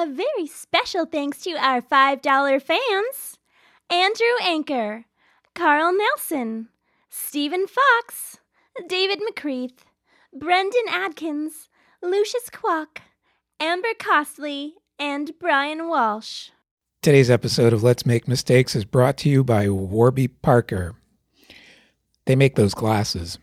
A very special thanks to our $5 fans Andrew Anchor, Carl Nelson, Stephen Fox, David McCreath, Brendan Adkins, Lucius Quack, Amber Costley, and Brian Walsh. Today's episode of Let's Make Mistakes is brought to you by Warby Parker. They make those glasses.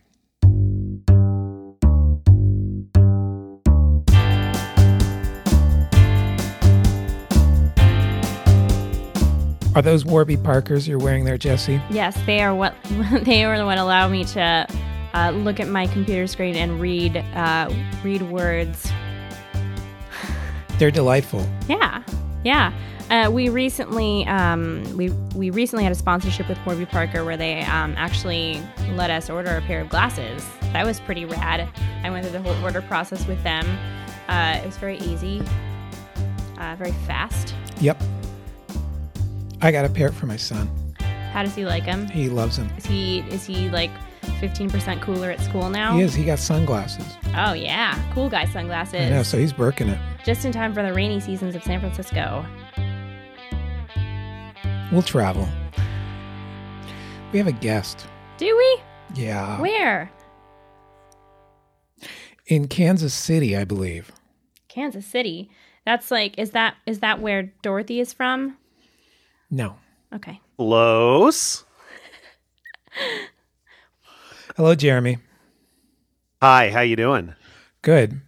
Are those Warby Parkers you're wearing there, Jesse? Yes, they are what they are what allow me to uh, look at my computer screen and read uh, read words. They're delightful. Yeah, yeah. Uh, we recently um, we we recently had a sponsorship with Warby Parker where they um, actually let us order a pair of glasses. That was pretty rad. I went through the whole order process with them. Uh, it was very easy, uh, very fast. Yep. I got a pair for my son. How does he like them? He loves them. Is he is he like fifteen percent cooler at school now? He is. He got sunglasses. Oh yeah, cool guy sunglasses. I know, so he's working it. Just in time for the rainy seasons of San Francisco. We'll travel. We have a guest. Do we? Yeah. Where? In Kansas City, I believe. Kansas City. That's like is that is that where Dorothy is from? No. Okay. Close. Hello, Jeremy. Hi, how you doing? Good.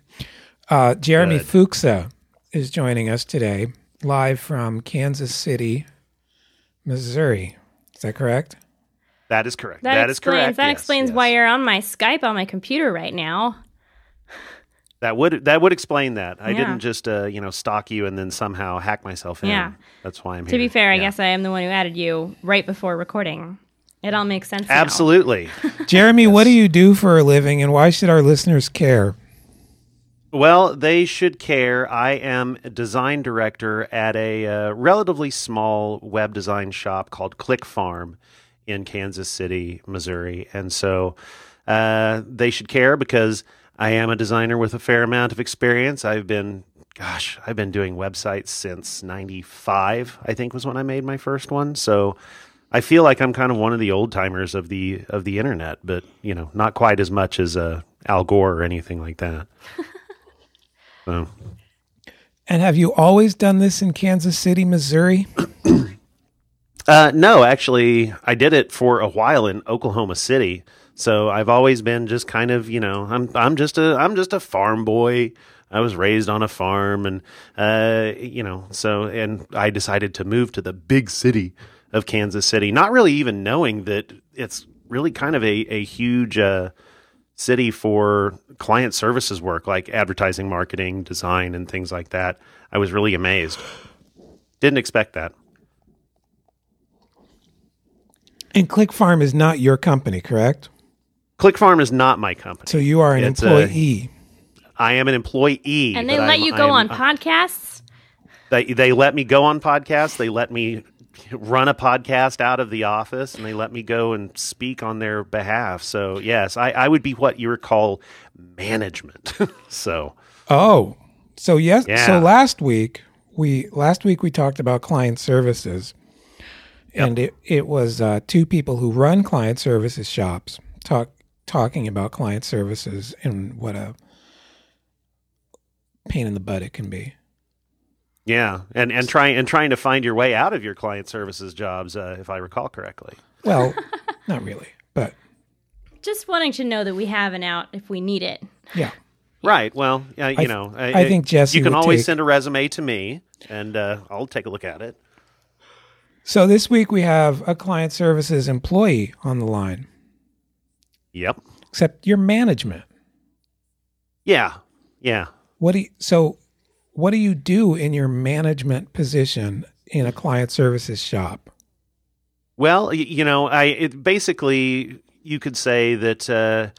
Uh, Jeremy Good. Fuksa is joining us today, live from Kansas City, Missouri. Is that correct? That is correct. That, that is explains correct. that yes, explains yes. why you're on my Skype on my computer right now. That would that would explain that. I Yeah. didn't just uh, you know stalk you and then somehow hack myself in. Yeah. That's why I'm here. To be fair, I guess I am the one who added you right before recording. It all makes sense. now. Absolutely. Jeremy, what do you do for a living and why should our listeners care? well, they should care. I am a design director at a uh, relatively small web design shop called Click Farm in Kansas City, Missouri, and so uh, they should care because I am a designer with a fair amount of experience. I've been, gosh, I've been doing websites since '95. I think was when I made my first one. So I feel like I'm kind of one of the old timers of the of the internet, but you know, not quite as much as uh, Al Gore or anything like that. so. And have you always done this in Kansas City, Missouri? Uh, no, actually, I did it for a while in Oklahoma City. So I've always been just kind of, you know, I'm I'm just a I'm just a farm boy. I was raised on a farm, and uh, you know, so and I decided to move to the big city of Kansas City, not really even knowing that it's really kind of a a huge uh, city for client services work, like advertising, marketing, design, and things like that. I was really amazed. Didn't expect that. And Click Farm is not your company, correct? Click Farm is not my company. So you are an It's employee. I am an employee. And they let I'm- you go I'm- on podcasts. They they let me go on podcasts. They let me run a podcast out of the office, and they let me go and speak on their behalf. So yes, I, I would be what you would call management. so Oh, so yes. Yeah. So last week we last week we talked about client services, and it it was uh, two people who run client services shops talk talking about client services and what a pain in the butt it can be. yeah, and and trying and trying to find your way out of your client services jobs, uh, if I recall correctly. Well, not really, but Just wanting to know that we have an out if we need it. yeah. Right. Well, uh, you I- know, I think Jesse you can would always take- send a resume to me, and uh, I'll take a look at it. So this week we have a client services employee on the line, Yep. except your management. Yeah. Yeah. What do you, so what do you do in your management position in a client services shop? Well, you know, I it basically you could say that uh,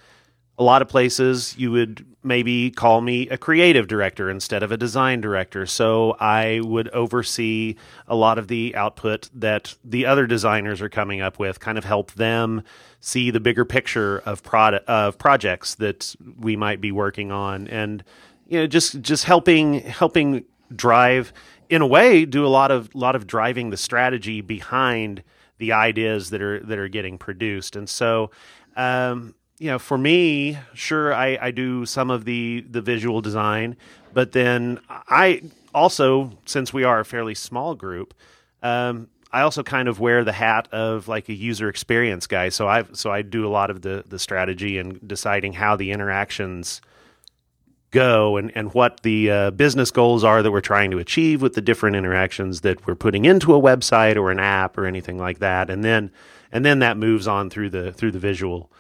a lot of places you would maybe call me a creative director instead of a design director. So I would oversee a lot of the output that the other designers are coming up with, kind of help them see the bigger picture of product of projects that we might be working on, and you know, just just helping helping drive in a way do a lot of lot of driving the strategy behind the ideas that are that are getting produced. And so um, you know for me sure I, I do some of the the visual design but then i also since we are a fairly small group um, I also kind of wear the hat of like a user experience guy. So I so I do a lot of the the strategy and deciding how the interactions go and and what the uh, business goals are that we're trying to achieve with the different interactions that we're putting into a website or an app or anything like that. And then and then that moves on through the through the visual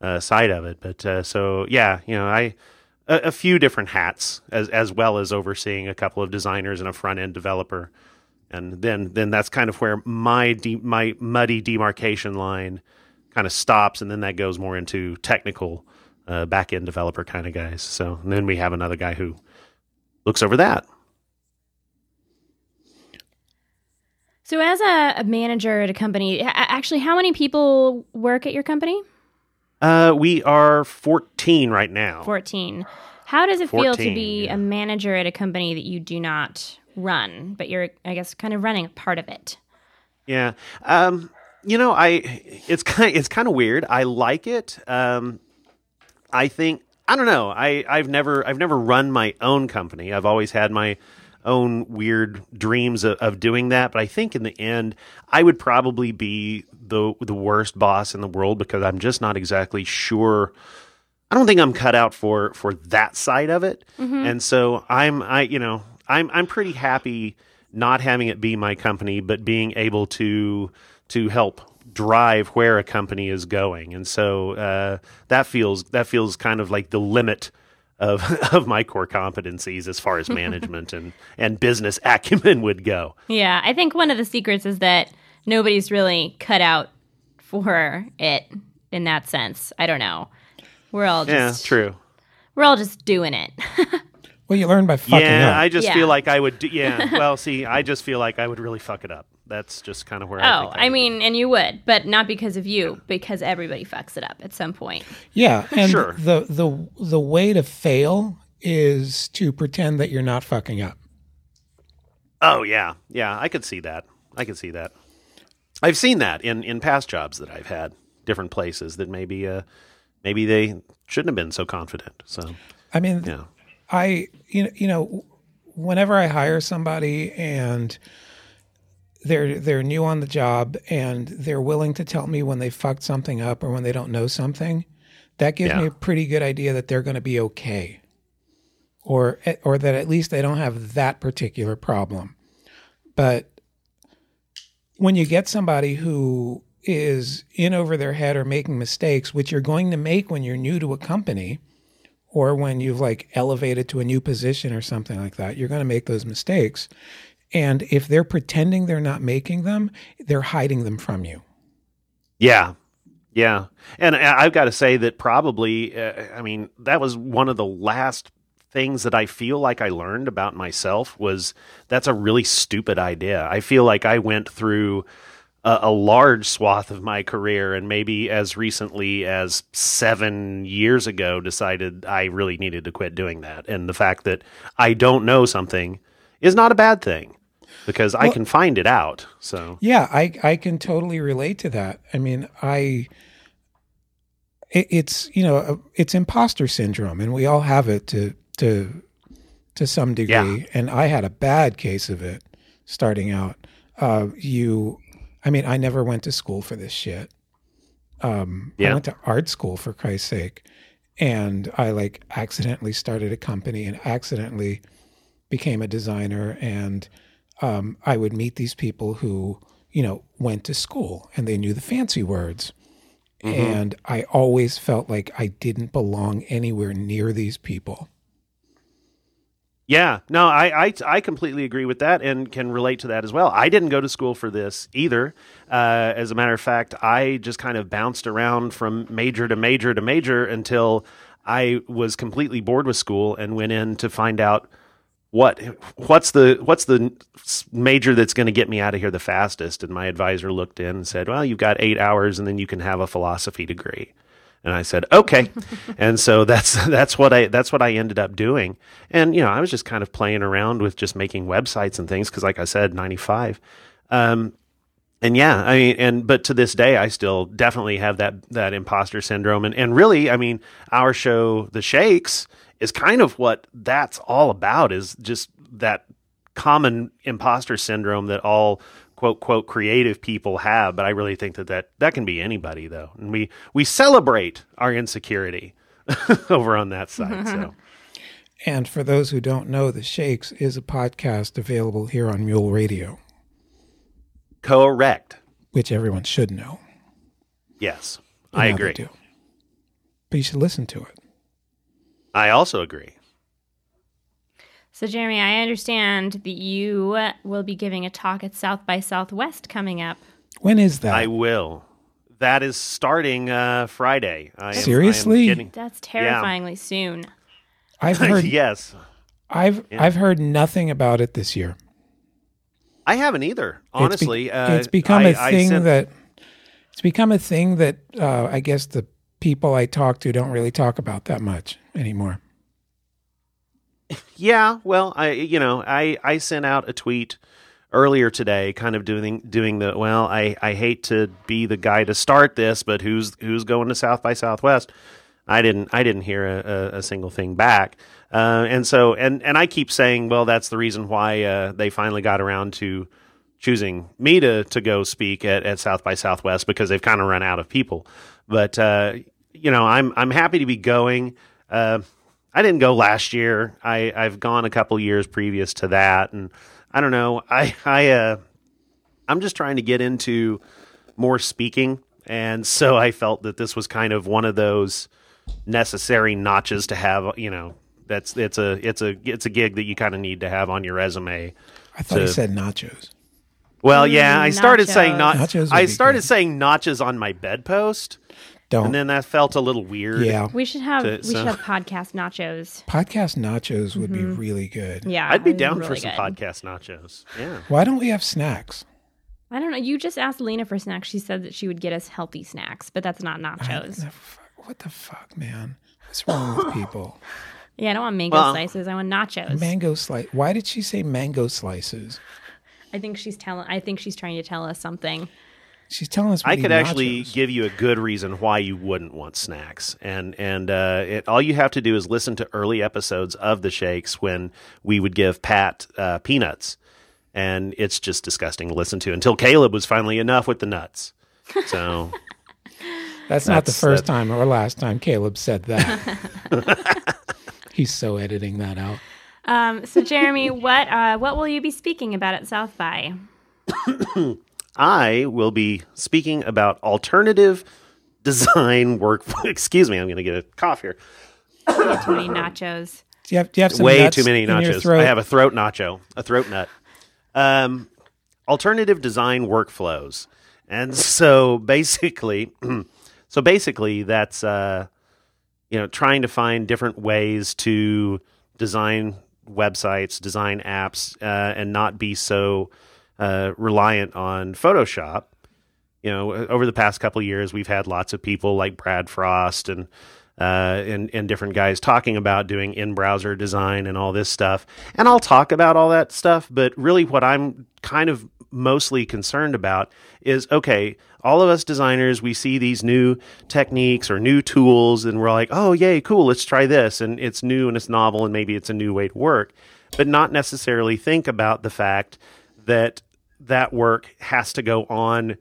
uh, side of it. But uh, so yeah, you know, I a, few different hats as as well as overseeing a couple of designers and a front end developer and then then that's kind of where my de- my muddy demarcation line kind of stops, and then that goes more into technical uh, back end developer kind of guys. So then we have another guy who looks over that. So, as a, a manager at a company, actually, how many people work at your company? Uh, we are 14 right now. 14. How does it 14, feel to be yeah. a manager at a company that you do not run, but you're, I guess, kind of running a part of it. Yeah. Um, you know, I it's kind of, it's kind of weird. I like it. Um, I think I don't know. I I've never I've never run my own company. I've always had my own weird dreams of, of, doing that. But I think in the end, I would probably be the the worst boss in the world because I'm just not exactly sure. I don't think I'm cut out for for that side of it. Mm-hmm. And so I'm I you know I'm I'm pretty happy not having it be my company, but being able to to help drive where a company is going, and so uh, that feels that feels kind of like the limit of of my core competencies as far as management and and business acumen would go. Yeah, I think one of the secrets is that nobody's really cut out for it in that sense. I don't know. We're all just yeah, true. We're all just doing it. Well, you learn by fucking yeah, up. I just yeah. feel like I would. Do, yeah. well, see, I just feel like I would really fuck it up. That's just kind of where. Oh, I, I mean, and you would, but not because of you, because everybody fucks it up at some point. Yeah, and sure. the the the way to fail is to pretend that you're not fucking up. Oh yeah, yeah, I could see that. I could see that. I've seen that in in past jobs that I've had, different places that maybe uh maybe they shouldn't have been so confident. So I mean, yeah. I you know, you know whenever I hire somebody and they're they're new on the job and they're willing to tell me when they fucked something up or when they don't know something, that gives yeah. me a pretty good idea that they're going to be okay. Or eh, or that at least they don't have that particular problem. But when you get somebody who is in over their head or making mistakes, which you're going to make when you're new to a company, or when you've like elevated to a new position or something like that, you're going to make those mistakes. And if they're pretending they're not making them, they're hiding them from you. Yeah. Yeah. And I've got to say that probably, uh, I mean, that was one of the last things that I feel like I learned about myself was that's a really stupid idea. I feel like I went through a, a, large swath of my career, and maybe as recently as seven years ago, decided I really needed to quit doing that. And the fact that I don't know something is not a bad thing because well, I can find it out. So yeah, I I can totally relate to that. I mean, I it, it's you know it's imposter syndrome, and we all have it to to to some degree. Yeah. And I had a bad case of it starting out. Uh, you I mean, I never went to school for this shit. Um, yeah. I went to art school for Christ's sake, and I like accidentally started a company and accidentally became a designer. And um, I would meet these people who, you know, went to school and they knew the fancy words. Mm-hmm. And I always felt like I didn't belong anywhere near these people. Yeah, no, I, I, I completely agree with that and can relate to that as well. I didn't go to school for this either. Uh, as a matter of fact, I just kind of bounced around from major to major to major until I was completely bored with school and went in to find out what what's the what's the major that's going to get me out of here the fastest. And my advisor looked in and said, "Well, you've got eight hours, and then you can have a philosophy degree." And I said, "Okay." and so that's that's what I that's what I ended up doing. And you know, I was just kind of playing around with just making websites and things because, like I said, ninety five. Um, and yeah, I mean, and but to this day, I still definitely have that that imposter syndrome. And and really, I mean, our show, The Shakes, is kind of what that's all about. Is just that common imposter syndrome that all quote quote creative people have but i really think that that, that can be anybody though and we we celebrate our insecurity over on that side so And for those who don't know, The Shakes is a podcast available here on Mule Radio, correct which everyone should know. yes And i agree do. But you should listen to it. i also agree So, Jeremy, I understand that you will be giving a talk at South by Southwest coming up. When is that? i will that is starting uh friday I am- I am Seriously? getting- That's terrifyingly soon. I've heard yes I've I've heard nothing about it this year. i haven't either It's be- honestly uh, it's become a a thing sent, that it's become a thing that uh, I guess the people I talk to don't really talk about that much anymore. Yeah, well, I you know, I I sent out a tweet earlier today kind of doing doing the well, I I hate to be the guy to start this, but who's who's going to South by Southwest? I didn't I didn't hear a, a, a single thing back. Uh, and so and and I keep saying, well, that's the reason why uh, they finally got around to choosing me to to go speak at, at South by Southwest because they've kind of run out of people. But uh, you know, I'm I'm happy to be going. I didn't go last year. I I've gone a couple years previous to that, and I don't know. I I uh, I'm just trying to get into more speaking, and so I felt that this was kind of one of those necessary notches to have. You know, that's it's a it's a it's a gig that you kind of need to have on your resume. I thought you said nachos. Well, yeah, I started nachos. saying not. Nachos I started good. saying notches on my bedpost, Don't. and then that felt a little weird. yeah. We should have So- we so- should have podcast nachos. Podcast nachos would Mm-hmm. be really good. Yeah, I'd be down really for some good. podcast nachos. Yeah. Why don't we have snacks? I don't know. You just asked Lena for snacks. She said that she would get us healthy snacks, but that's not nachos. What the fuck, man? What's wrong with people? Yeah, I don't want mango Well- slices. I want nachos. Mango slice. Why did she say mango slices? I think she's telling. I think she's trying to tell us something. She's telling us. We I need could actually nachos. give you a good reason why you wouldn't want snacks, and and uh, it, all you have to do is listen to early episodes of the Shakes when we would give Pat uh, peanuts, and it's just disgusting to listen to until Caleb was finally enough with the nuts. So That's, not the first that- time or last time Caleb said that. He's so editing that out. Um, so, Jeremy, what uh, what will you be speaking about at South by? I will be speaking about alternative design work. Excuse me, I'm going to get a cough here. Too many nachos. Do you have, do you have some way nuts too many nachos. I have a throat nacho, a throat nut. Um, alternative design workflows, and so basically, so basically, that's uh, you know trying to find different ways to design websites, design apps, uh, and not be so uh, reliant on Photoshop. You know, over the past couple years, we've had lots of people like Brad Frost and uh, and and different guys talking about doing in browser design and all this stuff. And I'll talk about all that stuff, but really, what I'm kind of mostly concerned about is okay. All of us designers, we see these new techniques or new tools, and we're like, "Oh, yay, cool! Let's try this." And it's new and it's novel, and maybe it's a new way to work, but not necessarily think about the fact that that work has to go on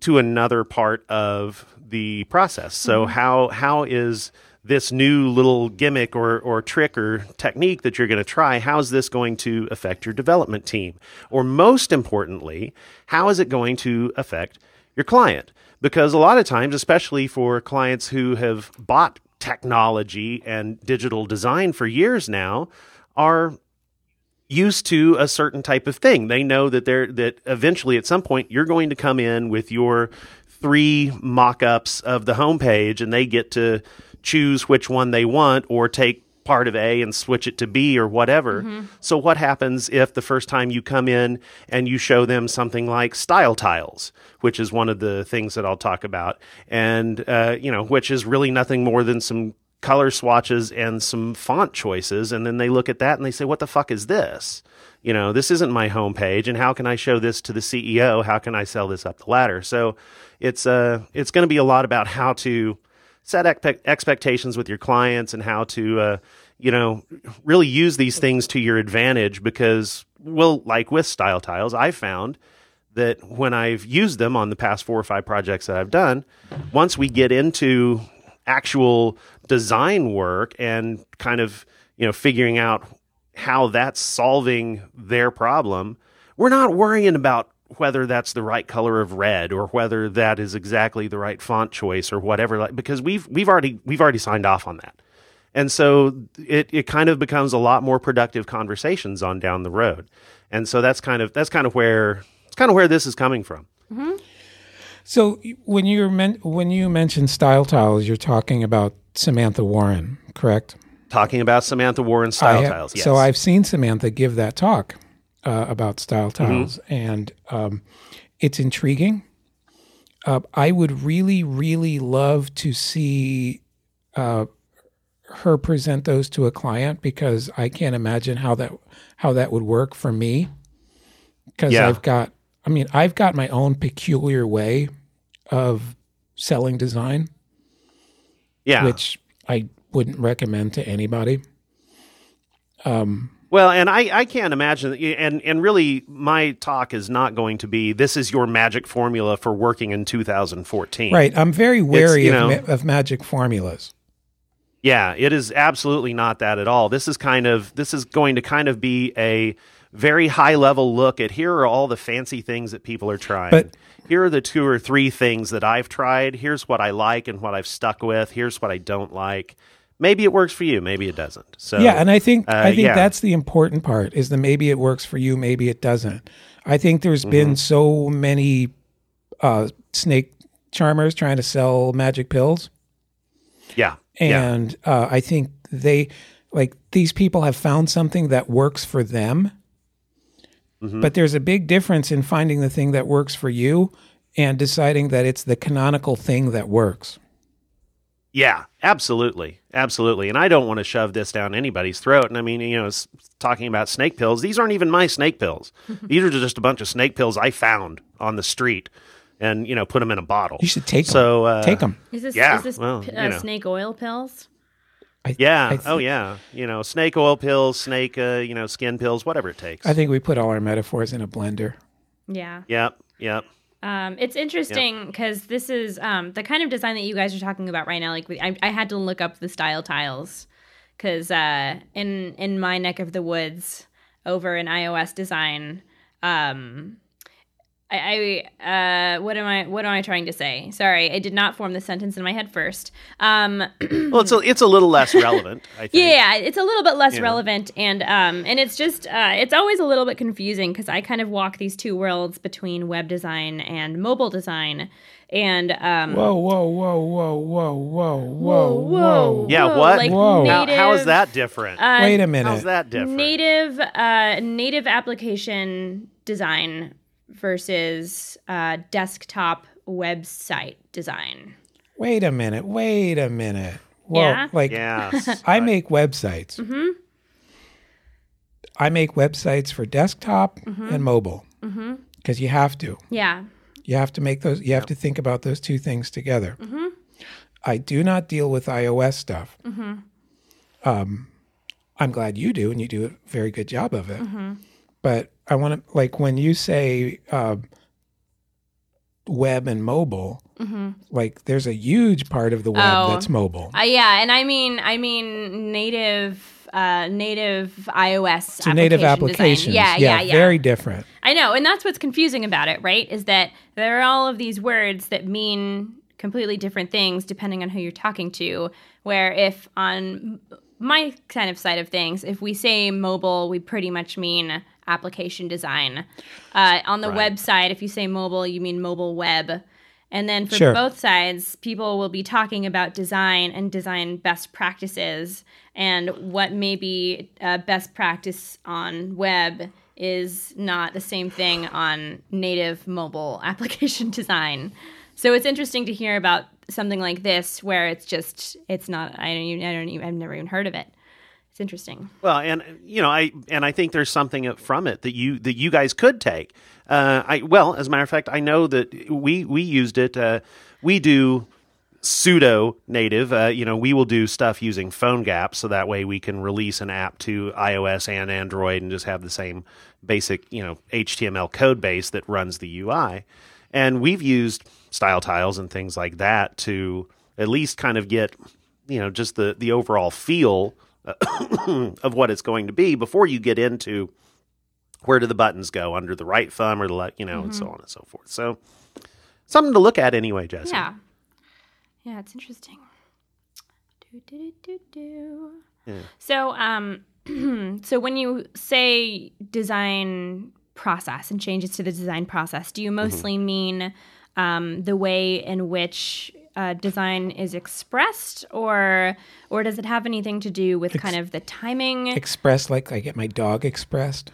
to another part of the process. So mm-hmm. how how is this new little gimmick or, or trick or technique that you're going to try, how's this going to affect your development team? Or most importantly, how is it going to affect your client? Because a lot of times, especially for clients who have bought technology and digital design for years now, are used to a certain type of thing. They know that they're that eventually at some point you're going to come in with your three mock-ups of the homepage and they get to choose which one they want or take part of A and switch it to B or whatever. So what happens if the first time you come in and you show them something like style tiles, which is one of the things that I'll talk about, and uh, you know, which is really nothing more than some color swatches and some font choices, and then they look at that and they say, "What the fuck is this?" You know, this isn't my homepage, and how can I show this to the CEO? How can I sell this up the ladder? So, it's uh, it's going to be a lot about how to set expe- expectations with your clients and how to uh, you know really use these things to your advantage because well like with style tiles i found that when i've used them on the past four or five projects that i've done once we get into actual design work and kind of you know figuring out how that's solving their problem we're not worrying about whether that's the right color of red or whether that is exactly the right font choice or whatever because we've we've already we've already signed off on that. And so it, it kind of becomes a lot more productive conversations on down the road. And so that's kind of that's kind of where it's kind of where this is coming from mm-hmm. So when you men- when you mention style tiles, you're talking about Samantha Warren, correct? talking about samantha warren style I ha- tiles yes So I've seen Samantha give that talk uh, about style Mm-hmm. tiles, and um, it's intriguing. Uh, I would really, really love to see uh, her present those to a client because I can't imagine how that how that would work for me. Because Yeah. I've got, I mean, I've got my own peculiar way of selling design, yeah which I wouldn't recommend to anybody. Um, well, and I, I can't imagine, and and really, my talk is not going to be this is your magic formula for working in 2014. Right. I'm very wary of, know- ma- of magic formulas. Yeah, it is absolutely not that at all. This is kind of this is going to kind of be a very high level look at here are all the fancy things that people are trying. But- here are the two or three things that I've tried. Here's what I like and what I've stuck with. Here's what I don't like. Maybe it works for you, maybe it doesn't. So yeah, and I think uh, I think yeah. that's the important part is that maybe it works for you, maybe it doesn't. I think there's Mm-hmm. been so many uh, snake charmers trying to sell magic pills, yeah, yeah, and uh, I think they like these people have found something that works for them. Mm-hmm. But there's a big difference in finding the thing that works for you and deciding that it's the canonical thing that works. Yeah, absolutely. Absolutely. And I don't want to shove this down anybody's throat. And I mean, you know, talking about snake pills, these aren't even my snake pills. these are just a bunch of snake pills I found on the street and, you know, put them in a bottle. You should take them. So, uh, take them. Is this Yeah, is this well, p- you uh, know. snake oil pills? I, Yeah. I oh, yeah. You know, snake oil pills, snake, uh, you know, skin pills, whatever it takes. I think we put all our metaphors in a blender. Yeah. yep. Yep. Um, it's interesting because this is um, the kind of design that you guys are talking about right now. Like, I, I had to look up the style tiles because uh, in in my neck of the woods, over in iOS design, um, I, I uh, what am I what am I trying to say? Sorry, I did not form the sentence in my head first. Um, Well, it's a, it's a little less relevant, I think. yeah, it's a little bit less Yeah. relevant, and um, and it's just uh, it's always a little bit confusing because I kind of walk these two worlds between web design and mobile design, and um, Whoa, whoa, whoa, whoa, whoa, whoa, whoa, whoa, whoa. Yeah, whoa, what? Like Whoa. How, how is that different? uh, Wait a minute. How's that different? Native uh, native application design versus uh, desktop website design. Wait a minute. Wait a minute. Whoa, Yeah? like Yes. I make websites. Mm-hmm. I make websites for desktop Mm-hmm. and mobile because you have to. Yeah. You have to make those. You have to think about those two things together. Mm-hmm. I do not deal with iOS stuff. Mm-hmm. Um, I'm glad you do, and you do a very good job of it. Mm-hmm. But I want to like when you say uh, web and mobile. Like, there's a huge part of the web Mm-hmm. Oh. that's mobile. Uh, yeah, and I mean, I mean native, uh, native iOS. So native applications, design. Yeah, yeah, yeah. very different. I know, and that's what's confusing about it, right? Is that there are all of these words that mean completely different things depending on who you're talking to. Where if on my kind of side of things, if we say mobile, we pretty much mean application design. Uh, on the Right. website, if you say mobile, you mean mobile web. And then for Sure. both sides, people will be talking about design and design best practices and what maybe uh, best practice on web is not the same thing on native mobile application design. So it's interesting to hear about something like this where it's just it's not I don't even, I don't even I've never even heard of it. It's interesting. Well, and you know, I and I think there's something from it that you that you guys could take. Uh, I well, as a matter of fact, I know that we we used it. Uh, we do pseudo native. Uh, you know, we will do stuff using PhoneGap, so that way we can release an app to iOS and Android and just have the same basic you know HTML code base that runs the UI. And we've used style tiles and things like that to at least kind of get you know just the the overall feel of what it's going to be before you get into where do the buttons go under the right thumb or the left, you know, and so on and so forth. So something to look at anyway, Jesse. Yeah. Yeah, it's interesting. Do, do, do, do, do. So, um, so when you say design process and changes to the design process, do you mostly mean um, the way in which uh, design is expressed, or or does it have anything to do with kind of the timing? Expressed like I get my dog expressed.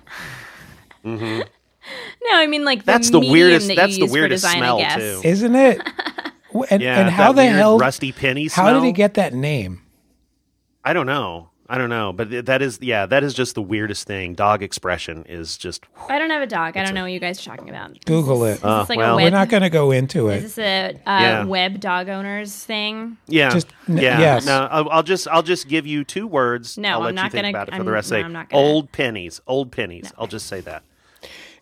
mm-hmm. no, I mean like the That's the weirdest- that that's the weirdest design, smell, too. Isn't it? And, Yeah, and how that the weird hell rusty penny How did he get that name? I don't know. I don't know, but that is yeah, that is just the weirdest thing. Dog expression is just I don't have a dog. I don't know what you guys are talking about. Google it. Is this like well- a We're web, We're not going to go into Is it. this a uh, Yeah. web dog owners thing? yeah, Just- n- yeah. yes. No, I'll, I'll just I'll just give you two words. No, I'll I'm let not you think gonna- about it for I'm- the rest no, of the I'm not gonna. Old pennies, old pennies. I'll just say that.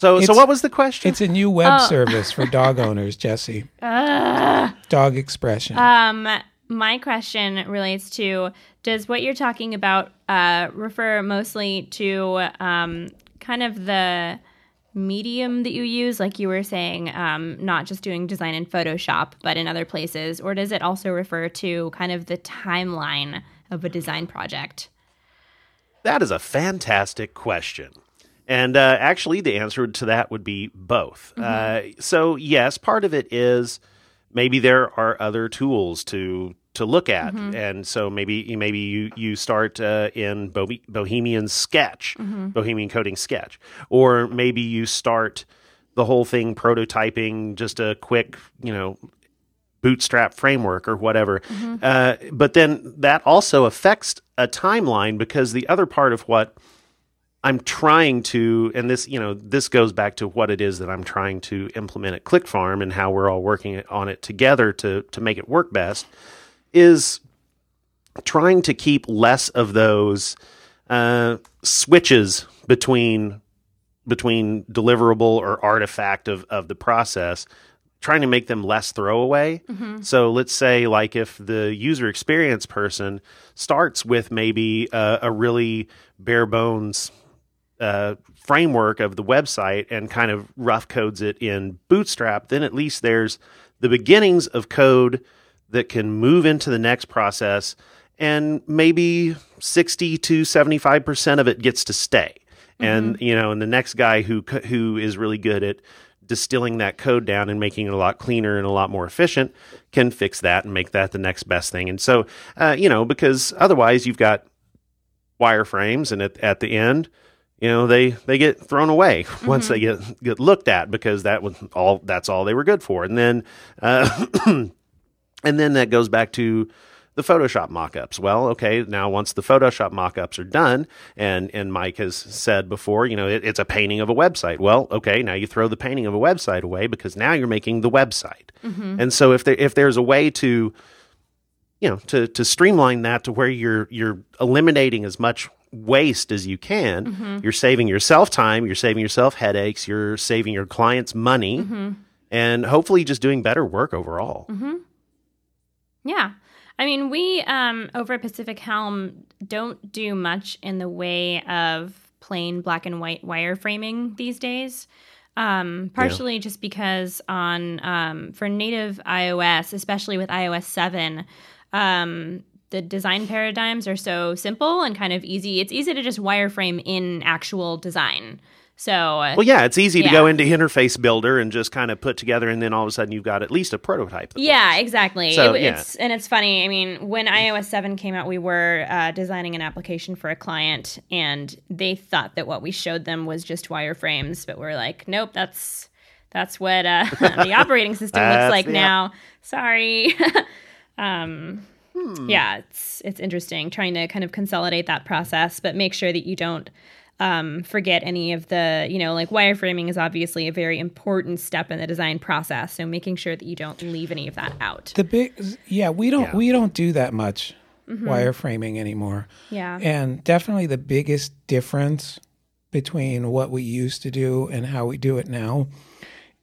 So so what was the question? It's a new web Oh. service for dog owners, Jesse. Dog expression. Um, my question relates to: Does what you're talking about uh, refer mostly to um, kind of the medium that you use, like you were saying, um, not just doing design in Photoshop, but in other places, or does it also refer to kind of the timeline of a design project? That is a fantastic question. And uh, actually, the answer to that would be both. Uh, so, yes, part of it is maybe there are other tools to to look at, and so maybe maybe you you start uh, in Bo- Bohemian Sketch, Bohemian Coding Sketch, or maybe you start the whole thing prototyping just a quick, you know, bootstrap framework or whatever. Uh, but then that also affects a timeline because the other part of what I'm trying to, and this, you know, this goes back to what it is that I'm trying to implement at ClickFarm and how we're all working on it together to to make it work best, is trying to keep less of those uh, switches between between deliverable or artifact of, of the process trying to make them less throwaway. So let's say like if the user experience person starts with maybe a, a really bare bones uh, framework of the website and kind of rough codes it in bootstrap then at least there's the beginnings of code that can move into the next process and maybe 60 to 75% of it gets to stay. And you know and the next guy who who is really good at distilling that code down and making it a lot cleaner and a lot more efficient can fix that and make that the next best thing. And so uh, you know because otherwise you've got wireframes and at, at the end you know they they get thrown away once they get get looked at because that was all that's all they were good for. And then uh, and then that goes back to the Photoshop mockups. Well, okay, now once the Photoshop mockups are done, and and Mike has said before, you know, it, it's a painting of a website. Well, okay, now you throw the painting of a website away because now you're making the website. Mm-hmm. And so if there if there's a way to you know to to streamline that to where you're you're eliminating as much waste as you can mm-hmm. you're saving yourself time you're saving yourself headaches you're saving your clients money mm-hmm. and hopefully just doing better work overall Yeah. I mean, we um, over at Pacific Helm don't do much in the way of plain black and white wireframing these days. Um, partially just because on um, for native iOS, especially with iOS seven, um, the design paradigms are so simple and kind of easy. It's easy to just wireframe in actual design. So, uh, Well, yeah, it's easy to go into Interface Builder and just kind of put together, and then all of a sudden you've got at least a prototype. yeah, works. exactly. So, It- yeah. It's and it's funny. I mean, when iOS seven came out, we were uh, designing an application for a client, and they thought that what we showed them was just wireframes, but we're like, nope, that's that's what uh, the operating system looks like now. Sorry. um, Hmm. Yeah, it's it's interesting trying to kind of consolidate that process, but make sure that you don't um, forget any of the, you know, like wireframing is obviously a very important step in the design process. So making sure that you don't leave any of that out. The big, yeah, we don't Yeah. we don't do that much Mm-hmm. wireframing anymore. Yeah. And definitely the biggest difference between what we used to do and how we do it now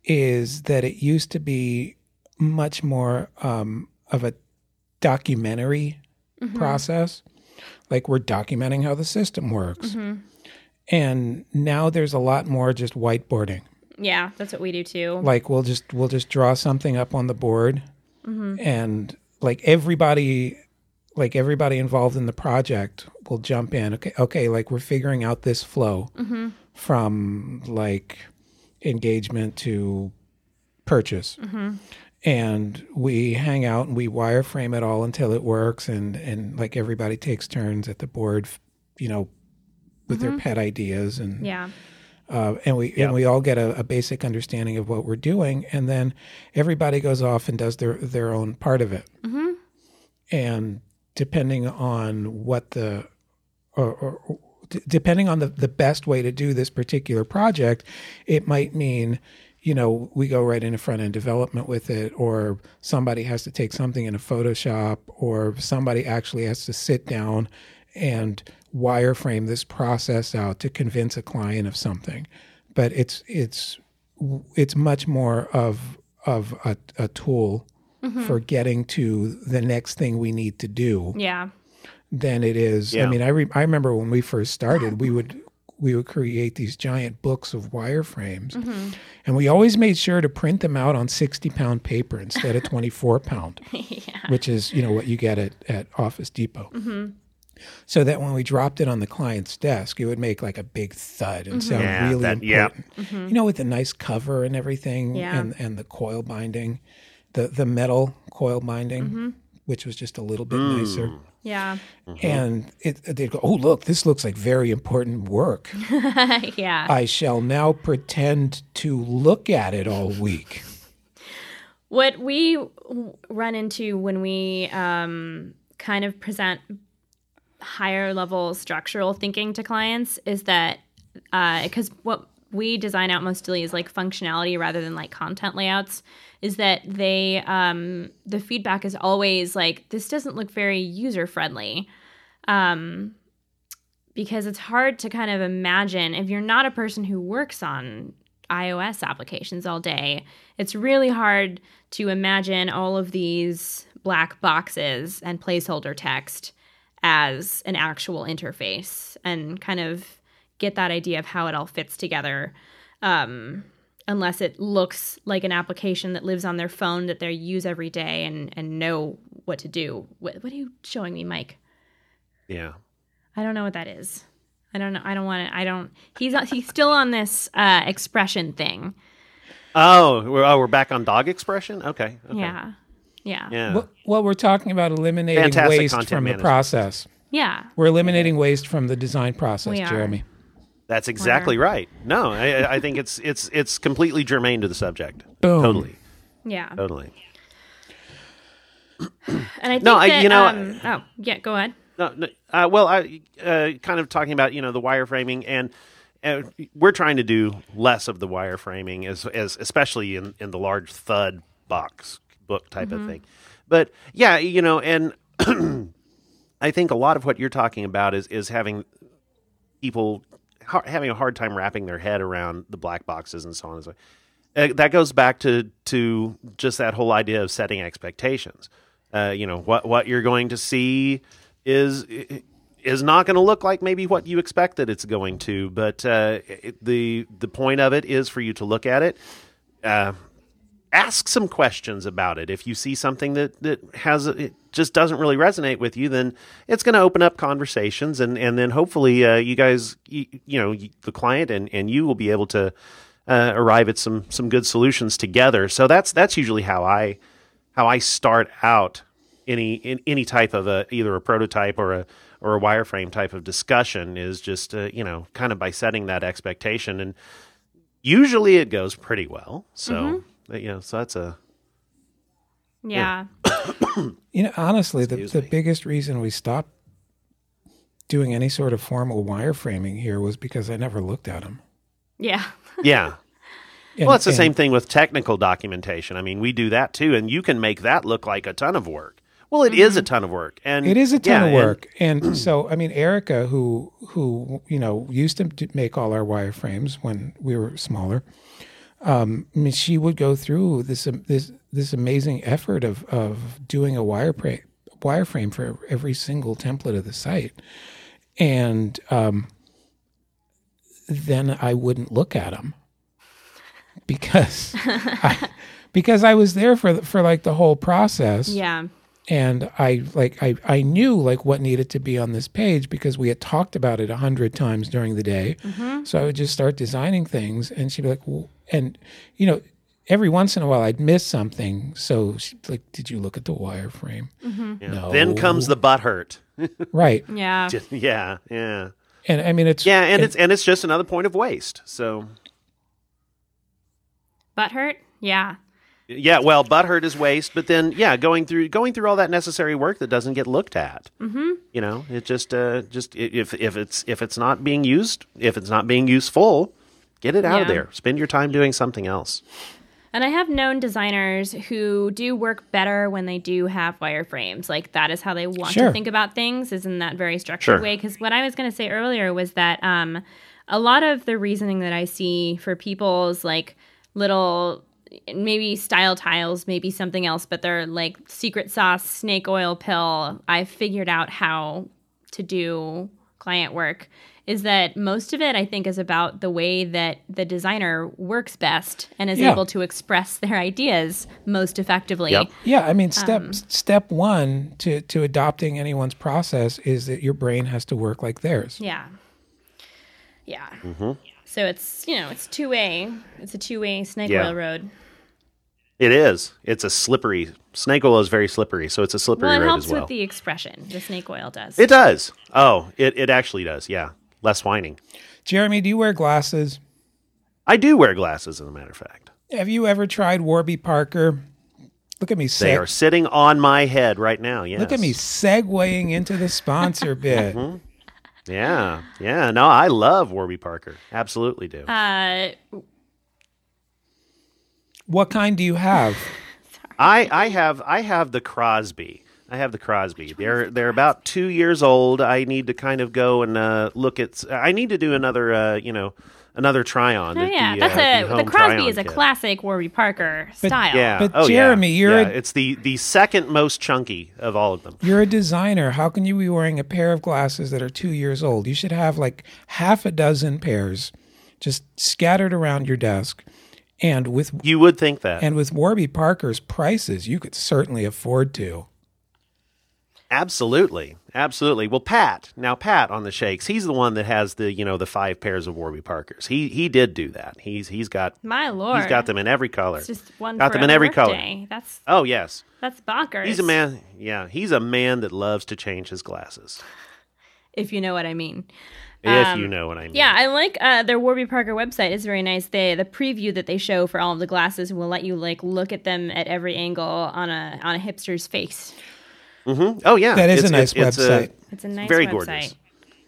is that it used to be much more um, of a documentary process. Like we're documenting how the system works. And now there's a lot more just whiteboarding. Yeah, that's what we do too. Like we'll just we'll just draw something up on the board mm-hmm. and like everybody like everybody involved in the project will jump in. Okay okay like we're figuring out this flow mm-hmm. from like engagement to purchase. Mm-hmm. And we hang out and we wireframe it all until it works and and like everybody takes turns at the board you know with their pet ideas and Yeah. uh, and we and we all get a, a basic understanding of what we're doing, and then everybody goes off and does their their own part of it. Mm-hmm. And depending on what the or, or, or d- depending on the, the best way to do this particular project, it might mean you know we go right into front end development with it, or somebody has to take something in a Photoshop, or somebody actually has to sit down and wireframe this process out to convince a client of something but it's it's it's much more of of a, a tool mm-hmm. for getting to the next thing we need to do Yeah. than it is. I mean, I re- I remember when we first started, we would we would create these giant books of wireframes, mm-hmm. and we always made sure to print them out on sixty pound paper instead of twenty four pound, which is you know what you get at at Office Depot. Mm-hmm. So that when we dropped it on the client's desk, it would make like a big thud and mm-hmm. sound Yeah, really that- yeah. important. Mm-hmm. You know, with the nice cover and everything, Yeah. and and the coil binding, the the metal coil binding, mm-hmm. which was just a little bit mm. nicer. Yeah. And it, they'd go, "Oh, look, this looks like very important work. yeah. I shall now pretend to look at it all week." What we run into when we um, kind of present higher level structural thinking to clients is that because what we design out mostly is like functionality rather than like content layouts is that they um, the feedback is always like this doesn't look very user friendly um, because it's hard to kind of imagine if you're not a person who works on iOS applications all day, it's really hard to imagine all of these black boxes and placeholder text as an actual interface and kind of get that idea of how it all fits together. Um, unless it looks like an application that lives on their phone that they use every day and, and know what to do. What, what are you showing me, Mike? Yeah. I don't know what that is. I don't know. I don't want to. I don't. He's he's still on this uh, expression thing. Oh, we're, oh, we're back on dog expression. Okay. okay. Yeah, yeah, yeah, Yeah. Well, well, we're talking about eliminating Fantastic waste content from the process. Yeah. We're eliminating waste from the design process, We are. Jeremy. That's exactly right. No, I, I think it's it's it's completely germane to the subject. Boom. Totally. yeah. Totally. And I think No, I- you know, um, oh, yeah. Go ahead. No, no, uh, well, I uh, kind of talking about you know the wireframing, and uh, we're trying to do less of the wireframing, as as especially in in the large thud box book type of thing. But yeah, you know, and I think a lot of what you're talking about is is having people ha- having a hard time wrapping their head around the black boxes and so on and so. Uh, that goes back to to just that whole idea of setting expectations. Uh, you know what what you're going to see is is not going to look like maybe what you expected it's going to, but uh, it, the the point of it is for you to look at it. Ask some questions about it. If you see something that that has it just doesn't really resonate with you, then it's going to open up conversations, and and then hopefully uh, you guys, you, you know, the client and and you will be able to uh, arrive at some some good solutions together. So that's that's usually how I how I start out any in any type of a either a prototype or a or a wireframe type of discussion is just uh, you know kind of by setting that expectation and usually it goes pretty well. So Mm-hmm. You know so that's a Yeah. You know, honestly, the, Excuse the me. biggest reason we stopped doing any sort of formal wireframing here was because I never looked at them. Yeah. yeah. And- Well, it's the and- same thing with technical documentation. I mean, we do that too, and you can make that look like a ton of work. Well, it is mm-hmm. a ton of work, and It is a ton yeah, of work, and, so I mean, Erica, who who you know used to make all our wireframes when we were smaller, um, I mean, she would go through this um, this this amazing effort of of doing a wireframe wireframe for every single template of the site, and um, then I wouldn't look at them because I, because I was there for the- for like the whole process Yeah. and I like I I knew like what needed to be on this page because we had talked about it a hundred times during the day. So I would just start designing things, and she'd be like, well, and you know, every once in a while I'd miss something. So she'd like, "Did you look at the wireframe?" yeah. No. Then comes the butt hurt. Right, Yeah. Just- yeah, yeah, and I mean it's yeah, and it- it's and it's just another point of waste. So Butt hurt? Yeah. yeah, well, butt hurt is waste, but then yeah, going through going through all that necessary work that doesn't get looked at. Mm-hmm. You know, it just uh just if if it's if it's not being used, if it's not being useful, get it out of there. Spend your time doing something else. And I have known designers who do work better when they do have wireframes. Like that is how they want Sure. to think about things, is in that very structured Sure. way. Because what I was going to say earlier was that um, a lot of the reasoning that I see for people's like little maybe style tiles, maybe something else, but they're like secret sauce snake oil pill. I figured out how to do client work is that most of it I think is about the way that the designer works best and is Yeah. able to express their ideas most effectively. Yep. yeah. I mean, step Um, step one to to adopting anyone's process is that your brain has to work like theirs. Yeah. Yeah. Mm-hmm. So it's, you know, it's two way. It's a two way snake Yeah. oil road. It is. It's a slippery. Snake oil is very slippery, so it's a slippery Well, it road helps as well. with the expression. The snake oil does. it does. Oh, it, it actually does. Yeah, less whining. Jeremy, do you wear glasses? I do wear glasses, as a matter of fact. Have you ever tried Warby Parker? Look at me, They are sitting on my head right now. Yes. look at me segueing into the sponsor bit. Mm-hmm. Yeah, yeah. No, I love Warby Parker. Absolutely do. uh, What kind do you have? I I have I have the Crosby. I have the Crosby. They're they're about two years old. I need to kind of go and uh, look at. I need to do another. Uh, you know, another try on. oh, yeah. That's a, the Crosby is a classic Warby Parker style. Yeah. But oh, Jeremy, yeah. you're yeah. a- it's the the second most chunky of all of them. You're a designer. How can you be wearing a pair of glasses that are two years old? You should have like half a dozen pairs just scattered around your desk. And with You would think that. and with Warby Parker's prices, you could certainly afford to. Absolutely, absolutely. Well, Pat, now Pat on the shakes, he's the one that has the you know the five pairs of Warby Parkers. He he did do that. He's he's got My lord. he's got them in every color. It's just one got for them in every color. That's Oh yes, that's bonkers. he's a man. Yeah, he's a man that loves to change his glasses. if you know what I mean. If Um, you know what I mean. Yeah, I like uh, their Warby Parker website. It's very nice. They the preview that they show for all of the glasses will let you like look at them at every angle on a on a hipster's face. Hmm Oh yeah, That is a nice it's- it's website. It's a nice very website. gorgeous.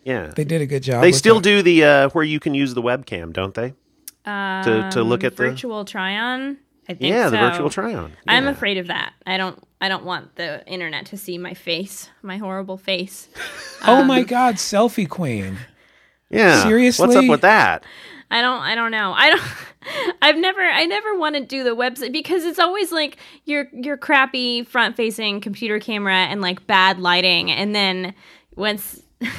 Yeah, They did a good job. they with still that. do the uh, where you can use the webcam, don't they? Um, To- to look at the- virtual try on. I think Yeah, the virtual try-on. I'm afraid of that. I don't. I don't want the internet to see my face, my horrible face. Oh um, my God, selfie queen! Yeah, Seriously? what's up with that? I don't. I don't know. I don't. I've never. I never want to do the website because it's always like your your crappy front facing computer camera and like bad lighting, and then once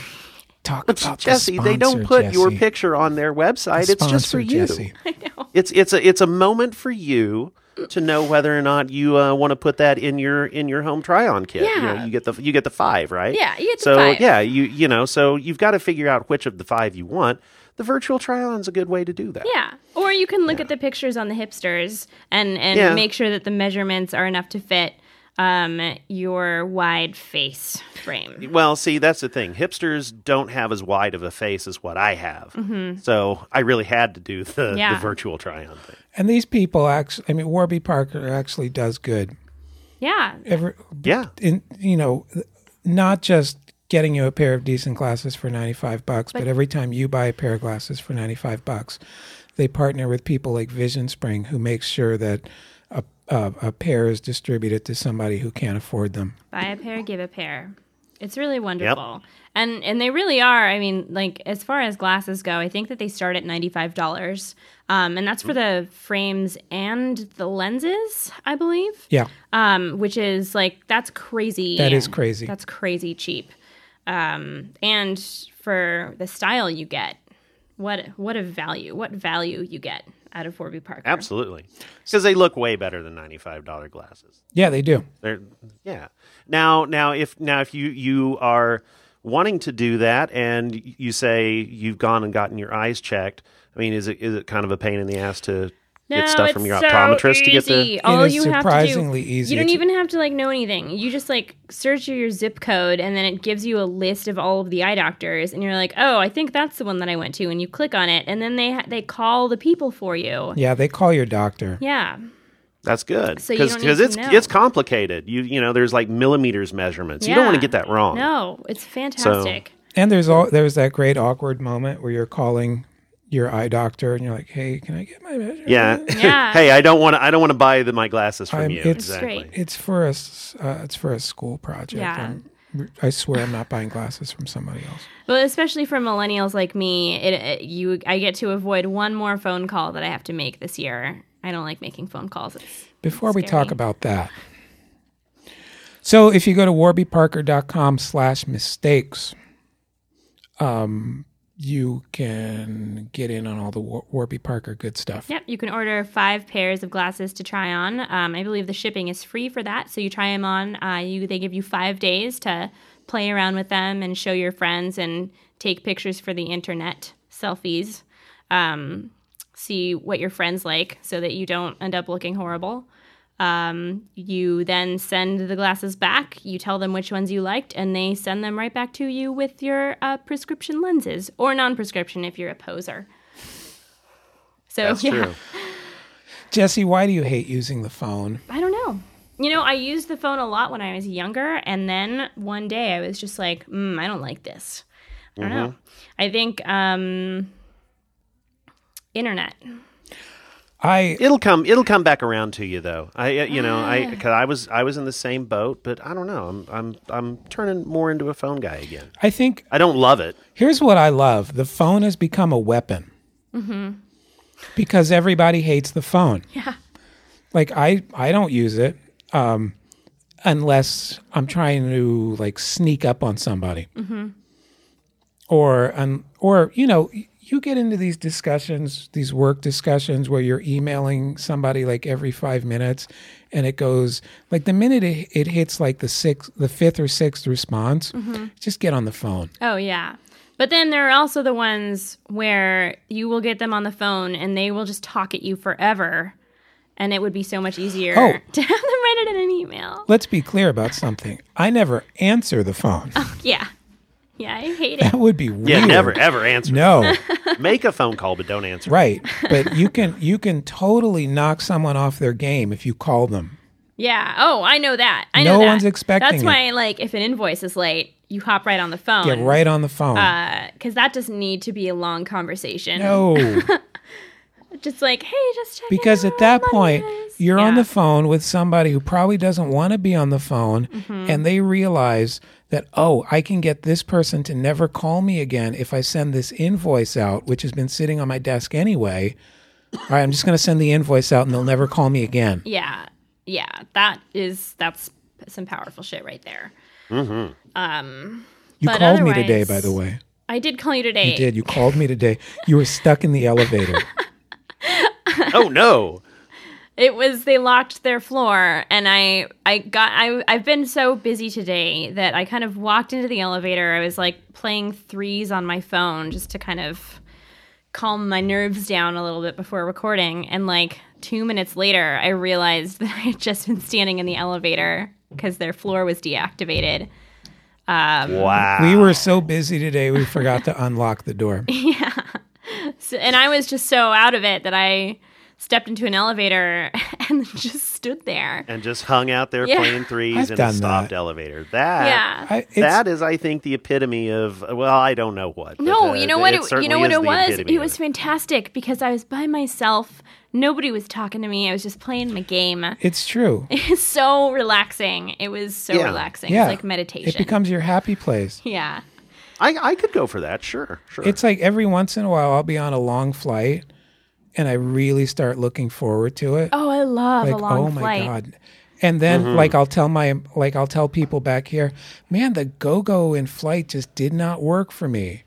Talk But about Jesse, the they don't sponsor, put your picture on their website. The It's just for you. Jesse. I know. It's it's a it's a moment for you to know whether or not you uh, want to put that in your in your home try on kit. You, know, Yeah. you get the you get the five, right? Yeah, you get the so five. yeah, you you know, so you've got to figure out which of the five you want. The virtual try on's a good way to do that. Yeah. Or you can look at the pictures on the hipsters and and Yeah. make sure that the measurements are enough to fit um, your wide face frame. Well, see, that's the thing. Hipsters don't have as wide of a face as what I have. So I really had to do the, Mm-hmm. Yeah. the virtual try on thing. And these people actually, I mean, Warby Parker actually does good. Yeah. Every, Yeah. in you know, not just getting you a pair of decent glasses for 95 bucks, but, every time you buy a pair of glasses for 95 bucks, they partner with people like Vision Spring who makes sure that a, a, a pair is distributed to somebody who can't afford them. Buy a pair, give a pair. It's really wonderful. And and they really are. I mean, like as far as glasses go, I think that they start at ninety five dollars, um, and that's for the frames and the lenses, I believe. Yeah. Um, which is like that's crazy. That is crazy. That's crazy cheap. Um, and for the style you get, what what a value! What value you get out of Warby Parker? Absolutely. Because they look way better than $95 glasses. Yeah, they do. They're yeah. Now now if now if you you are wanting to do that and you say you've gone and gotten your eyes checked, I mean is it is it kind of a pain in the ass to get stuff from your it's so optometrist to get the easy. All is you have to do, surprisingly easy. You don't It's- even have to like know anything. You just like search your zip code, and then it gives you a list of all of the eye doctors, and you're like, oh, I think that's the one that I went to, and you click on it, and then they ha- they call the people for you. Yeah, they call your doctor. Yeah, That's good So because don't need to it's know. it's complicated. You you know there's like millimeters measurements. You don't want to get that wrong. no, it's fantastic. And there's all there's that great awkward moment where you're calling your eye doctor and you're like, "Hey, can I get my measurement?" Yeah. Yeah. hey, I don't want to. I don't want to buy the, my glasses from I'm- you. it's- exactly. great. It's for a s- uh, it's for a school project. Yeah. I'm- I swear I'm not buying glasses from somebody else. But especially for millennials like me, it, it you I get to avoid one more phone call that I have to make this year. I don't like making phone calls. It's, Before we talk about that, so if you go to warbyparker.com slash mistakes, um, you can get in on all the War- Warby Parker good stuff. Yep, you can order five pairs of glasses to try on. Um, I believe the shipping is free for that, so you try them on. Uh, you they give you five days to play around with them and show your friends and take pictures for the internet, selfies. Um, see what your friends like, so that you don't end up looking horrible. Um, you then send the glasses back. You tell them which ones you liked, and they send them right back to you with your uh, prescription lenses or non-prescription if you're a poser. So That's yeah. true. Jesse, why do you hate using the phone? I don't know. You know, I used the phone a lot when I was younger, and then one day I was just like, mm, I don't like this. I don't know. I think um, internet. I It'll come. It'll come back around to you, though. I, uh, you know, I because I was I was in the same boat, but I don't know. I'm I'm I'm turning more into a phone guy again. I think I don't love it. Here's what I love: the phone has become a weapon because everybody hates the phone. Yeah. Like I, I don't use it um, unless I'm trying to like sneak up on somebody, or um, or you know, you get into these discussions, these work discussions where you're emailing somebody like every five minutes, and it goes like the minute it, it hits like the sixth, the fifth or sixth response, mm-hmm. just get on the phone. Oh, yeah. But then there are also the ones where you will get them on the phone and they will just talk at you forever. And it would be so much easier Oh. to have them write it in an email. Let's be clear about something. I never answer the phone. Oh, Yeah. Yeah, I hate it. That would be weird. Yeah, never ever answer. No, Make a phone call, but don't answer. right. But you can you can totally knock someone off their game if you call them. Yeah. Oh, I know that. I No know that. one's expecting That's it. why, like, if an invoice is late, you hop right on the phone. Get right on the phone. Because that doesn't need to be a long conversation. no, Just like, hey, just check because at that point you're on the phone with somebody who probably doesn't want to be on the phone, Mm-hmm. and they realize that oh, I can get this person to never call me again if I send this invoice out, which has been sitting on my desk anyway. All right, I'm just going to send the invoice out, and they'll never call me again. Yeah. Yeah. That is, that's some powerful shit right there. Mm-hmm. Um, you But called me today, by the way. I did call you today. You did. You called me today. You were stuck in the elevator. Oh no. It was they locked their floor, and I I got I I've been so busy today that I kind of walked into the elevator. I was like playing threes on my phone just to kind of calm my nerves down a little bit before recording, and like two minutes later, I realized that I had just been standing in the elevator because their floor was deactivated. Um, Wow. We were so busy today, we forgot to unlock the door. So, and I was just so out of it that I stepped into an elevator and just stood there. and just hung out there Yeah. playing 3s I've in a stopped that. elevator. That Yeah. I, that is, I think, the epitome of. Well, I don't know what. but, No, uh, you know what? It, you know what is it was. It was fantastic because I was by myself. Nobody was talking to me. I was just playing my game. it's true. It's so relaxing. It was so Yeah. relaxing. Yeah. It's like meditation. It becomes your happy place. yeah. I, I could go for that. Sure, sure. It's like every once in a while I'll be on a long flight and I really start looking forward to it. Oh, I love like, a long oh my flight. god. And then Mm-hmm. like I'll tell my like I'll tell people back here, man, the Gogo in flight just did not work for me.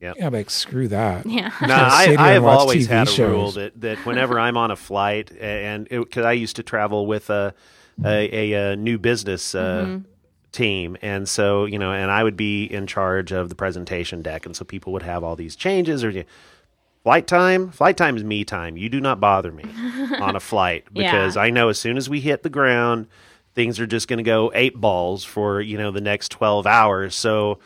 Yep. Yeah, I'm like screw that. Yeah. No, I, I have always TV had a shows. rule that, that whenever I'm on a flight, and because I used to travel with a a, a, uh new business uh, Mm-hmm. team, and so you know, and I would be in charge of the presentation deck, and so people would have all these changes or. Flight time, flight time is me time. You do not bother me on a flight Yeah. because I know as soon as we hit the ground, things are just going to go eight balls for you know the next twelve hours. So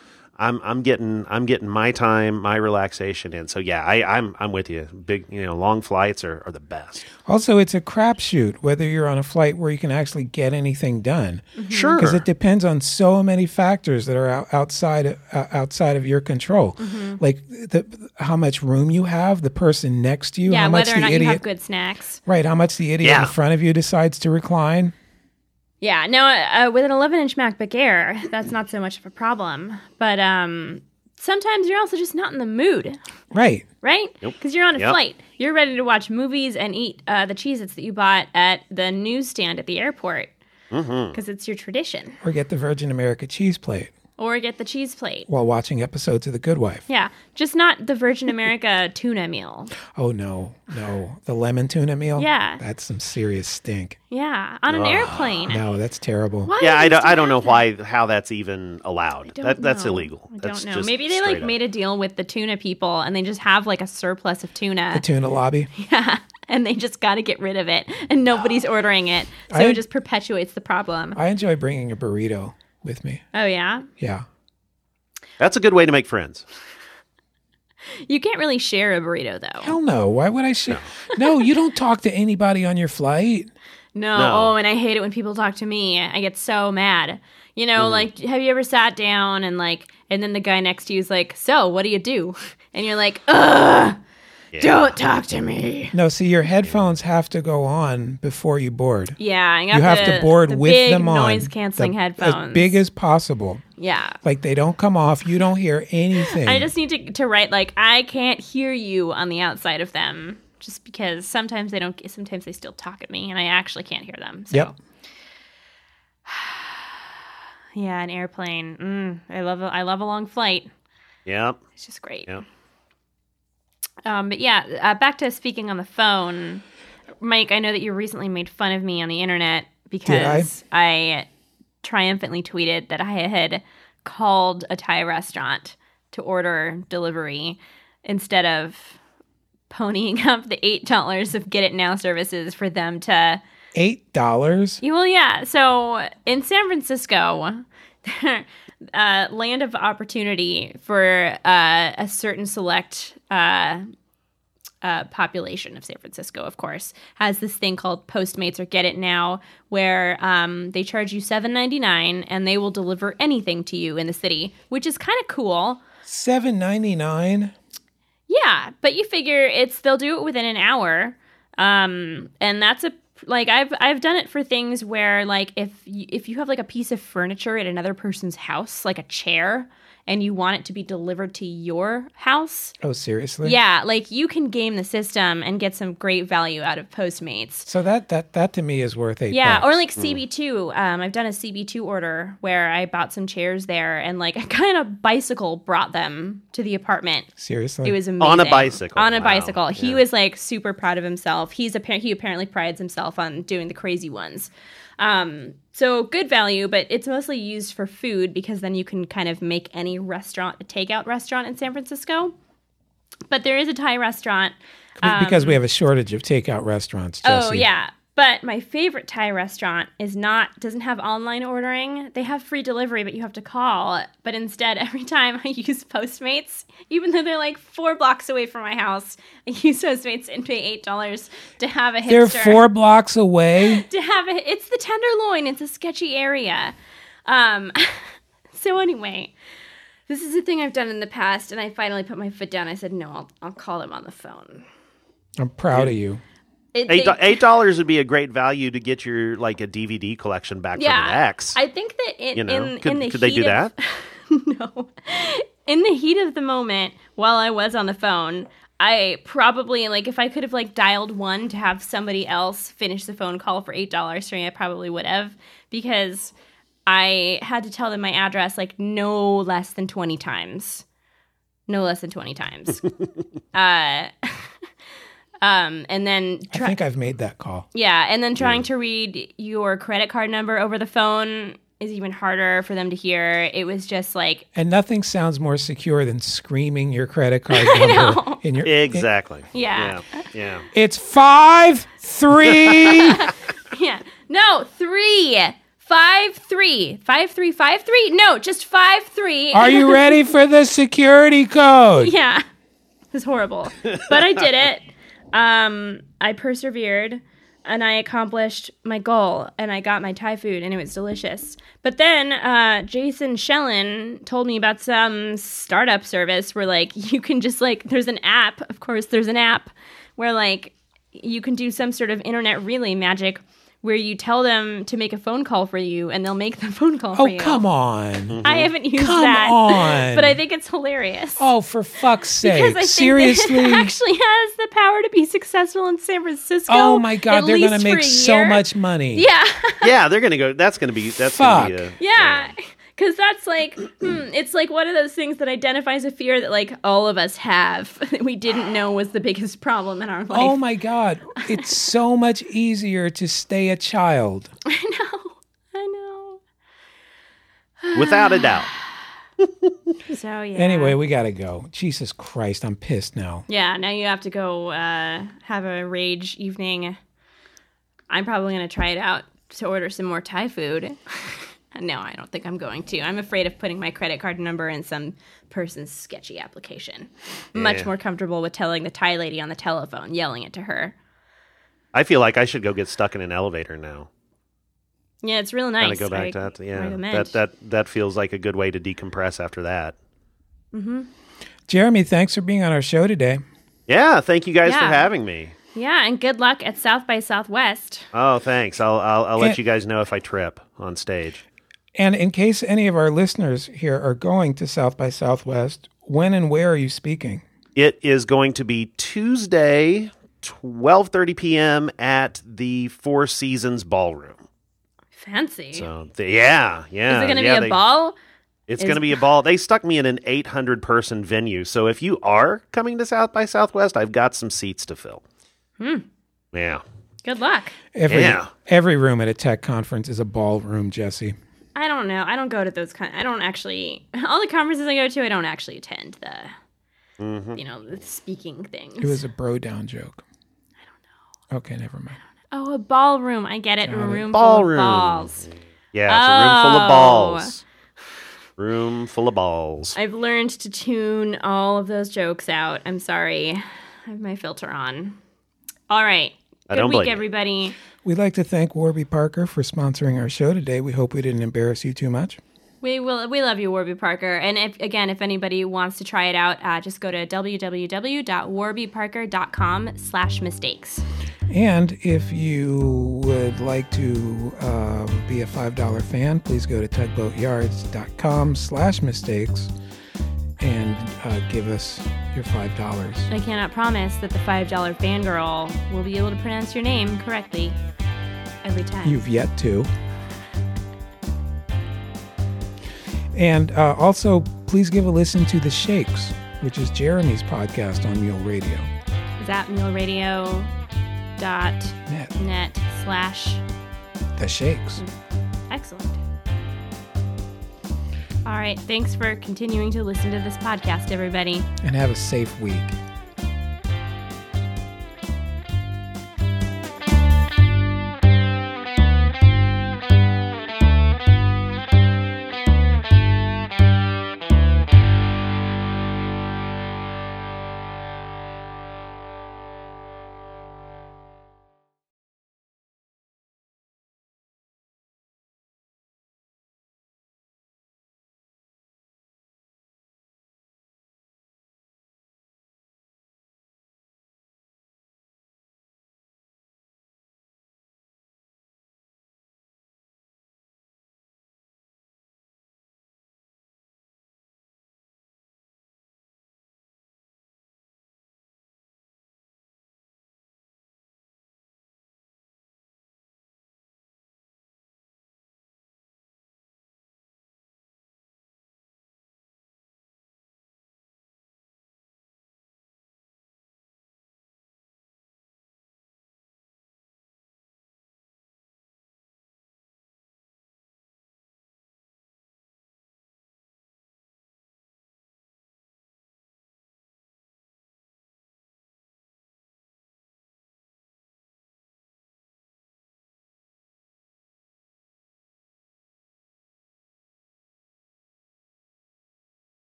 I'm I'm getting I'm getting my time, my relaxation in. So yeah, I, I'm I'm with you. Big you know long flights are, are the best. Also, it's a crapshoot whether you're on a flight where you can actually get anything done. Sure, because it depends on so many factors that are out, outside of, uh, outside of your control, Mm-hmm. like the how much room you have, the person next to you, Yeah, how much whether or the not you idiot, have good snacks. right, how much the idiot Yeah. in front of you decides to recline. Yeah, no, uh, with an 11 inch MacBook Air, that's not so much of a problem. But um, sometimes you're also just not in the mood, Right, right? Yep. Because you're on a Yep. flight. You're ready to watch movies and eat uh, the Cheez Its that you bought at the newsstand at the airport. Because it's your tradition. or get the Virgin America cheese plate Or get the cheese plate. while watching episodes of The Good Wife. Yeah, just not the Virgin America tuna meal. Oh no, no, the lemon tuna meal. Yeah. that's some serious stink. Yeah, on an airplane. No, that's terrible. Why yeah, I don't, still I don't know why how that's even allowed. don't That that's know. illegal. I That's don't know. just Maybe they like up. made a deal with the tuna people and they just have like a surplus of tuna. The tuna lobby. Yeah. And they just got to get rid of it and nobody's ordering it. So I- it just perpetuates the problem. I enjoy bringing a burrito with me. Oh, yeah. Yeah. That's a good way to make friends. You can't really share a burrito though. Hell no. Why would I share? No. you don't talk to anybody on your flight. No. No. Oh, and I hate it when people talk to me. I get so mad. You know, mm-hmm. like, have you ever sat down and like, and then the guy next to you is like, so what do you do? And you're like, ugh, don't talk to me. No, see, your headphones have to go on before you board. Yeah. I got You have the- to board the with big them on. noise canceling headphones. As big as possible. yeah. Like they don't come off. You don't hear anything. I just need to, to write like I can't hear you on the outside of them, just because sometimes they don't. Sometimes they still talk at me, and I actually can't hear them. So. Yep. Yeah, an airplane. Mm, I love. A, I love a long flight. Yeah. It's just great. Yeah. Um, but yeah, uh, back to speaking on the phone, Mike. I know that you recently made fun of me on the internet because I triumphantly tweeted that I had called a Thai restaurant to order delivery instead of ponying up the eight dollars of Get It Now services for them to. Eight dollars. Well, yeah. So in San Francisco, uh, land of opportunity for uh, a certain select uh, uh, population of San Francisco, of course, has this thing called Postmates or Get It Now, where um, they charge you seven ninety nine and they will deliver anything to you in the city, which is kind of cool. Seven ninety nine. Yeah, but you figure it's they'll do it within an hour, um, and that's a like I've I've done it for things where like if you, if you have like a piece of furniture at another person's house, like a chair, and you want it to be delivered to your house, Oh, seriously? yeah, like you can game the system and get some great value out of Postmates. So that that that to me is worth eight. Yeah, or bucks. like CB2. Um, I've done a CB2 order where I bought some chairs there, and like a kind of bicycle brought them to the apartment. seriously. It was amazing. On a bicycle. On a Wow. bicycle. He Yeah. was like super proud of himself. He's appa- he apparently prides himself on doing the crazy ones. Um, so good value, but it's mostly used for food because then you can kind of make any restaurant a takeout restaurant in San Francisco. But there is a Thai restaurant. because we have a shortage of takeout restaurants. Jesse. Oh yeah. But my favorite Thai restaurant is not doesn't have online ordering. They have free delivery, but you have to call. But instead, every time I use Postmates, even though they're like four blocks away from my house, I use Postmates and pay eight dollars to have a hipster. They're four blocks away. to have a. It's the Tenderloin. It's a sketchy area. Um. so anyway, this is a thing I've done in the past, and I finally put my foot down. I said, "No, I'll, I'll call them on the phone." I'm proud of you. It, eight do- eight dollars would be a great value to get your like a DVD collection back from an ex. I think that in, you know, in, could, in the could they do of, that? no. In the heat of the moment, while I was on the phone, I probably like if I could have like dialed one to have somebody else finish the phone call for eight dollars for me, I probably would have because I had to tell them my address like no less than twenty times, no less than twenty times. uh, um, and then I think I've made that call. yeah, and then trying to read your credit card number over the phone is even harder for them to hear. It was just like, And nothing sounds more secure than screaming your credit card number in your Exactly. Yeah. Yeah. yeah. It's five three. yeah, no, three, five, three, five, three, five, three. No, just five, three. Are you ready for the security code? yeah, it was horrible, but I did it. Um, I persevered. And I accomplished my goal, and I got my Thai food, and it was delicious. But then uh, Jason Schellen told me about some startup service where, like, you can just like, there's an app. Of course, there's an app where like you can do some sort of internet relay magic where you tell them to make a phone call for you, and they'll make the phone call oh, for Oh come on. I haven't used Come that, on. but I think it's hilarious. Oh, for fuck's sake. Because sake! I think Seriously? that it actually has the power to be successful in San Francisco. oh my God! at They're gonna make so much money. Yeah, Yeah, they're gonna go. That's gonna be. That's gonna be. A, yeah. Because that's like, hmm, it's like one of those things that identifies a fear that like all of us have that we didn't know was the biggest problem in our life. Oh my God! It's so much easier to stay a child. I know, I know. Without a doubt. So yeah. Anyway, we gotta go. Jesus Christ, I'm pissed now. Yeah, now you have to go uh, have a rage evening. I'm probably going to try it out to order some more Thai food. no, I don't think I'm going to. I'm afraid of putting my credit card number in some person's sketchy application. Much more comfortable with telling the Thai lady on the telephone, yelling it to her. I feel like I should go get stuck in an elevator now. Yeah, it's real Kind nice. of go back I to that. Yeah, recommend. that that that feels like a good way to decompress after that. Hmm. Jeremy, thanks for being on our show today. Yeah, thank you guys for having me. Yeah, and good luck at South by Southwest. Oh, thanks. I'll I'll, I'll let you guys know if I trip on stage. And in case any of our listeners here are going to South by Southwest, when and where are you speaking? It is going to be Tuesday, twelve thirty p.m. at the Four Seasons Ballroom. Fancy. So the, yeah, yeah. Is it going to yeah, be a they- ball? It's Is- going to be a ball. They stuck me in an 800 person venue. So if you are coming to South by Southwest, I've got some seats to fill. Hmm. Yeah. Good luck. Every Yeah. every room at a tech conference is a ballroom, Jesse. I don't know. I don't go to those kind. I don't actually. All the conferences I go to, I don't actually attend the. Mm-hmm. You know, the speaking things. It was a bro down joke. I don't know. Okay, never mind. oh, a ballroom. I get it. A Got it. room Ballroom. full of balls. Yeah, it's a room full of Oh. balls. Room full of balls. I've learned to tune all of those jokes out. I'm sorry. I have my filter on. All right. I Good don't week, blame you. everybody. We'd like to thank Warby Parker for sponsoring our show today. We hope we didn't embarrass you too much. We will. We love you, Warby Parker. And if again, if anybody wants to try it out, uh, just go to www.warbyparker.com/mistakes. And if you would like to um, be a $5 fan, please go to tugboatyards.com slash mistakes uh, give us your five dollars. I cannot promise that the $5 fangirl will be able to pronounce your name correctly every time. You've yet to. And uh, also, please give a listen to The Shakes, which is Jeremy's podcast on Mule Radio. Is that muleradio.net Net. slash The Shakes. excellent. All right. Thanks for continuing to listen to this podcast, everybody. And have a safe week.